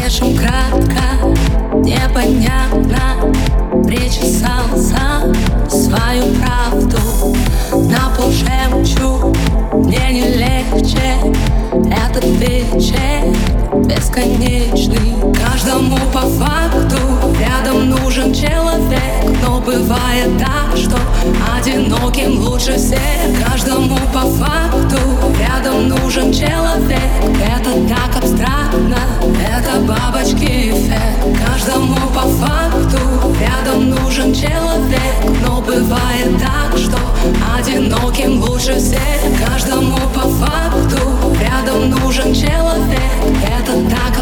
Слишком кратко, непонятно. Причесался свою правду На пол жемчуг, мне не легче Этот вечер бесконечный. Каждому по факту рядом нужен человек Но бывает так, что одиноким лучше всех. Каждому по факту рядом нужен человек. Это так одиноким лучше всех Каждому по факту. Рядом нужен человек Это так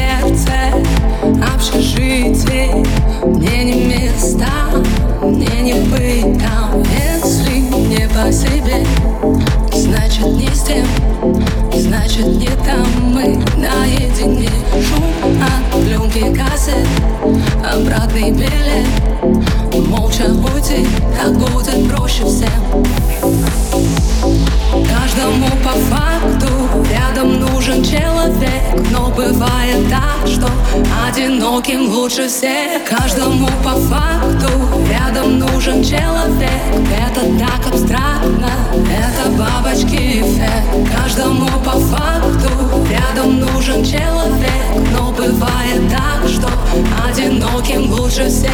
сердце общежитие. Мне не места, мне не быть там. Если не по себе, значит не с тем. Значит не там мы наедине. Шум от пленки кассет Обратный билет. Молча уйти, так будет проще всем Но бывает так, что одиноким лучше всех. Каждому по факту рядом нужен человек. Это так абстрактно, это бабочки эффект. Каждому по факту рядом нужен человек. Но бывает так, что одиноким лучше всех.